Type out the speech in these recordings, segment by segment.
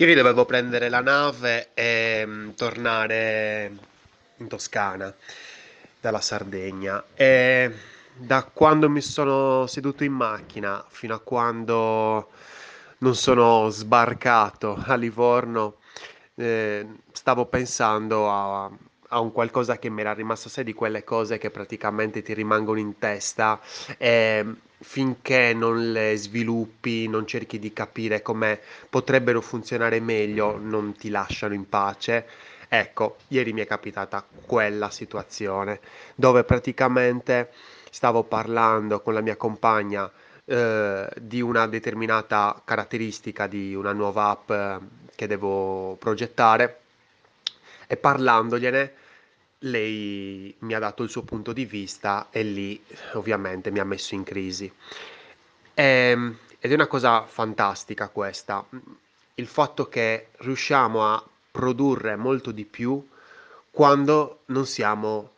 Ieri dovevo prendere la nave e mm, tornare in Toscana dalla Sardegna. E da quando mi sono seduto in macchina fino a quando non sono sbarcato a Livorno, eh, stavo pensando a, a un qualcosa che mi era rimasto, sai, di quelle cose che praticamente ti rimangono in testa e finché non le sviluppi, non cerchi di capire come potrebbero funzionare meglio, non ti lasciano in pace. Ecco, ieri mi è capitata quella situazione dove praticamente stavo parlando con la mia compagna eh, di una determinata caratteristica di una nuova app eh, che devo progettare e parlandogliene lei mi ha dato il suo punto di vista e lì ovviamente mi ha messo in crisi. Ehm, ed è una cosa fantastica questa, il fatto che riusciamo a produrre molto di più quando non siamo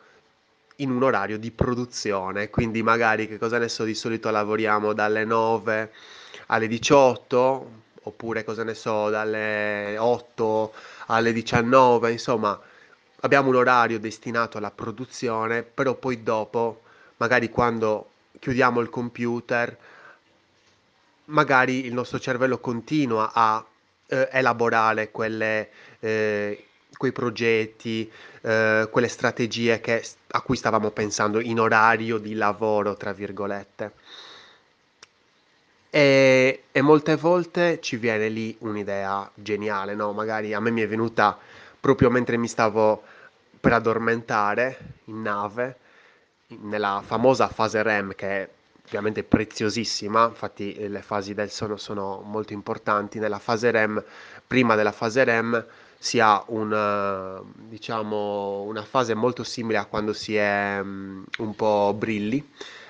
in un orario di produzione, quindi magari che cosa ne so, di solito lavoriamo dalle 9 alle 18 oppure cosa ne so, dalle 8 alle 19, insomma, abbiamo un orario destinato alla produzione, però poi dopo, magari quando chiudiamo il computer, magari il nostro cervello continua a eh, elaborare quelle, eh, quei progetti, eh, quelle strategie che, a cui stavamo pensando in orario di lavoro, tra virgolette. E, e molte volte ci viene lì un'idea geniale, no? Magari a me mi è venuta proprio mentre mi stavo per addormentare in nave, nella famosa fase REM che è ovviamente preziosissima, infatti eh, le fasi del sonno sono molto importanti. Nella fase REM, prima della fase REM, si ha una, diciamo, una fase molto simile a quando si è um, un po' brilli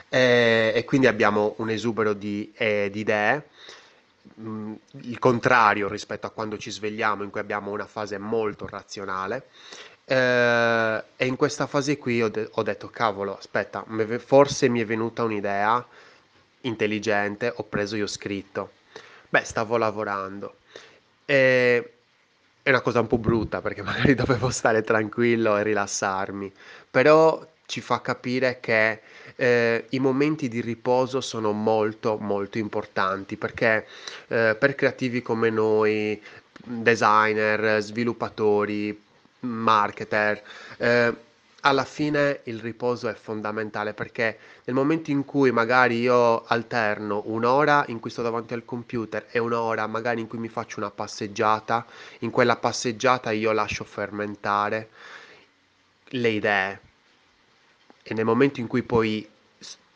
e, e, quindi abbiamo un esubero di, eh, di idee mm, il contrario rispetto a quando ci svegliamo in cui abbiamo una fase molto razionale eh, e in questa fase qui ho, de- ho detto, cavolo, aspetta, forse mi è venuta un'idea intelligente, ho preso io scritto. Beh, stavo lavorando. E è una cosa un po' brutta perché magari dovevo stare tranquillo e rilassarmi, però ci fa capire che eh, i momenti di riposo sono molto molto importanti perché eh, per creativi come noi, designer, sviluppatori, marketer. Eh, alla fine il riposo è fondamentale perché nel momento in cui magari io alterno un'ora in cui sto davanti al computer e un'ora magari in cui mi faccio una passeggiata, in quella passeggiata io lascio fermentare le idee e nel momento in cui poi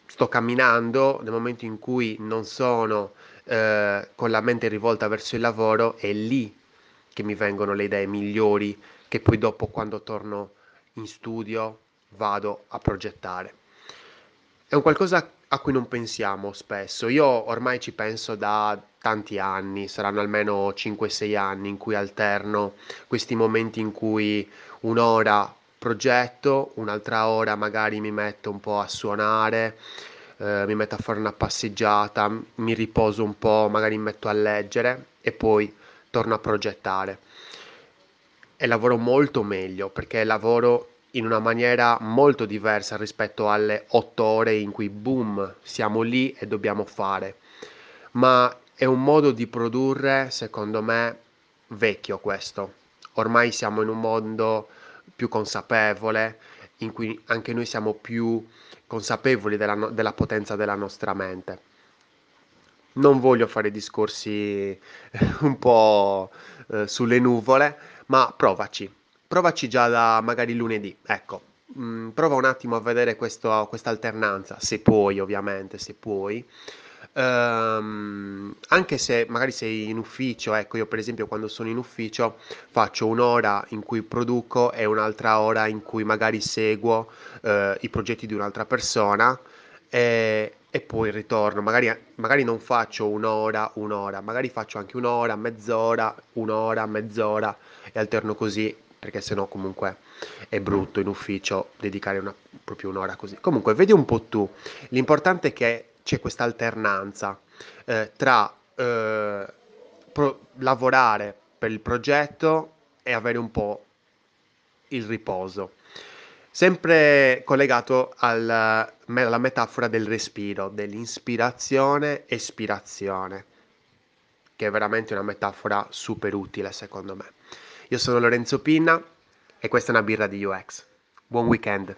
sto camminando, nel momento in cui non sono eh, con la mente rivolta verso il lavoro, è lì che mi vengono le idee migliori che poi dopo quando torno in studio vado a progettare. È un qualcosa a cui non pensiamo spesso. Io ormai ci penso da tanti anni, saranno almeno 5-6 anni in cui alterno questi momenti in cui un'ora progetto, un'altra ora magari mi metto un po' a suonare, eh, mi metto a fare una passeggiata, mi riposo un po', magari mi metto a leggere e poi torno a progettare e lavoro molto meglio perché lavoro in una maniera molto diversa rispetto alle otto ore in cui boom, siamo lì e dobbiamo fare. Ma è un modo di produrre, secondo me, vecchio questo. Ormai siamo in un mondo più consapevole, in cui anche noi siamo più consapevoli della, della potenza della nostra mente. Non voglio fare discorsi un po' eh, sulle nuvole, ma provaci, provaci già da magari lunedì, ecco, mm, prova un attimo a vedere questa alternanza, se puoi ovviamente, se puoi. Um, anche se magari sei in ufficio, ecco io per esempio quando sono in ufficio faccio un'ora in cui produco e un'altra ora in cui magari seguo uh, i progetti di un'altra persona e, e poi ritorno, magari, magari non faccio un'ora, un'ora, magari faccio anche un'ora, mezz'ora, un'ora, mezz'ora e alterno così perché sennò comunque è brutto in ufficio dedicare una, proprio un'ora così. Comunque vedi un po' tu, l'importante è che c'è questa alternanza eh, tra eh, pro- lavorare per il progetto e avere un po' il riposo. Sempre collegato alla metafora del respiro, dell'ispirazione-espirazione, che è veramente una metafora super utile secondo me. Io sono Lorenzo Pinna e questa è una birra di UX. Buon weekend!